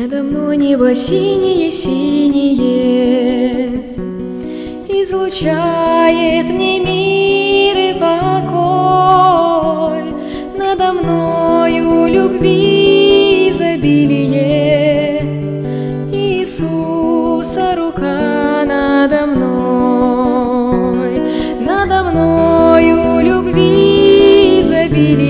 Небо синее-синее Излучает мне мир и покой. Надо мною любви изобилие. Иисуса рука надо мной. Надо мною любви изобилие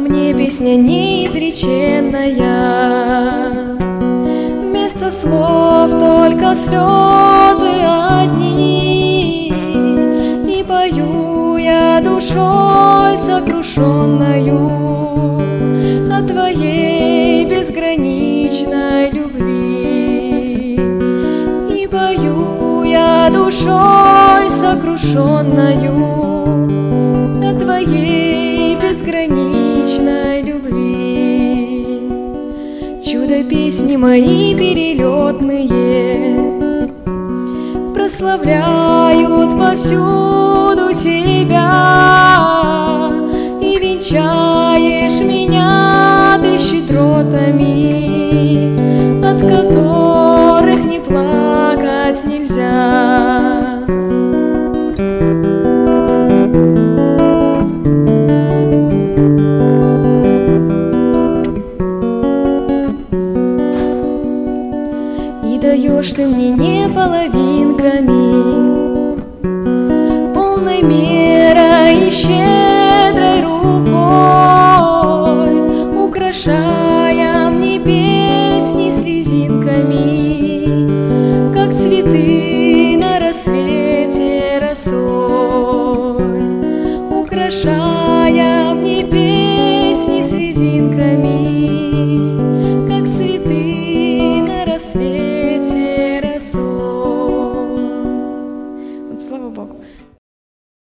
мне песня неизреченная. Вместо слов только слезы одни. И пою я душой сокрушенною О твоей безграничной любви. И пою я душой сокрушенною О твоей Чудо песни мои перелетные. Прославляют повсюду тебя Даешь ты мне не половинками, Полной мерой и щедрой рукой, Украшая мне песни слезинками, Как цветы на рассвете росой, Украшая мне песни